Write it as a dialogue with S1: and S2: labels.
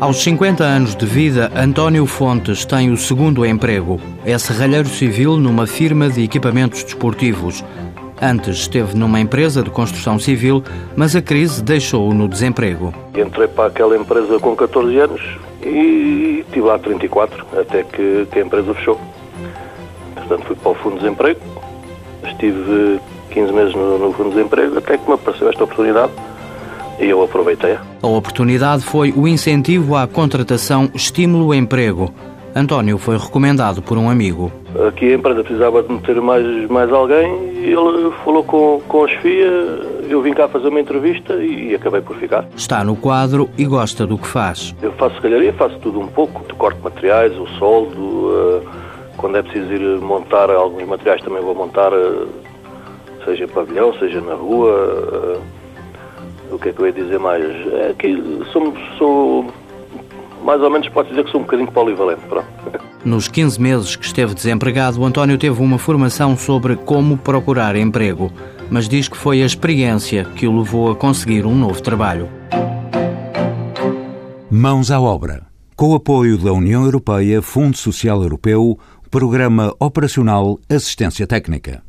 S1: Aos 50 anos de vida, António Fontes tem o segundo emprego. É serralheiro civil numa firma de equipamentos desportivos. Antes esteve numa empresa de construção civil, mas a crise deixou-o no desemprego.
S2: Entrei para aquela empresa com 14 anos e estive lá 34, até que, que a empresa fechou. Portanto, fui para o Fundo de Desemprego, estive 15 meses no, no Fundo de Desemprego, até que me apareceu esta oportunidade e eu aproveitei.
S1: A oportunidade foi o incentivo à contratação Estímulo Emprego. António foi recomendado por um amigo.
S2: Aqui a empresa precisava de meter mais, mais alguém e ele falou com, com a chefia, eu vim cá fazer uma entrevista e acabei por ficar.
S1: Está no quadro e gosta do que faz.
S2: Eu faço calharia, faço tudo um pouco, corto materiais, o soldo, uh, quando é preciso ir montar alguns materiais também vou montar, uh, seja pavilhão, seja na rua. Uh, o que é que eu ia dizer mais? É que sou, sou mais ou menos pode dizer que sou um bocadinho polivalente. Pronto.
S1: Nos 15 meses que esteve desempregado, o António teve uma formação sobre como procurar emprego, mas diz que foi a experiência que o levou a conseguir um novo trabalho.
S3: Mãos à obra. Com o apoio da União Europeia, Fundo Social Europeu, Programa Operacional Assistência Técnica.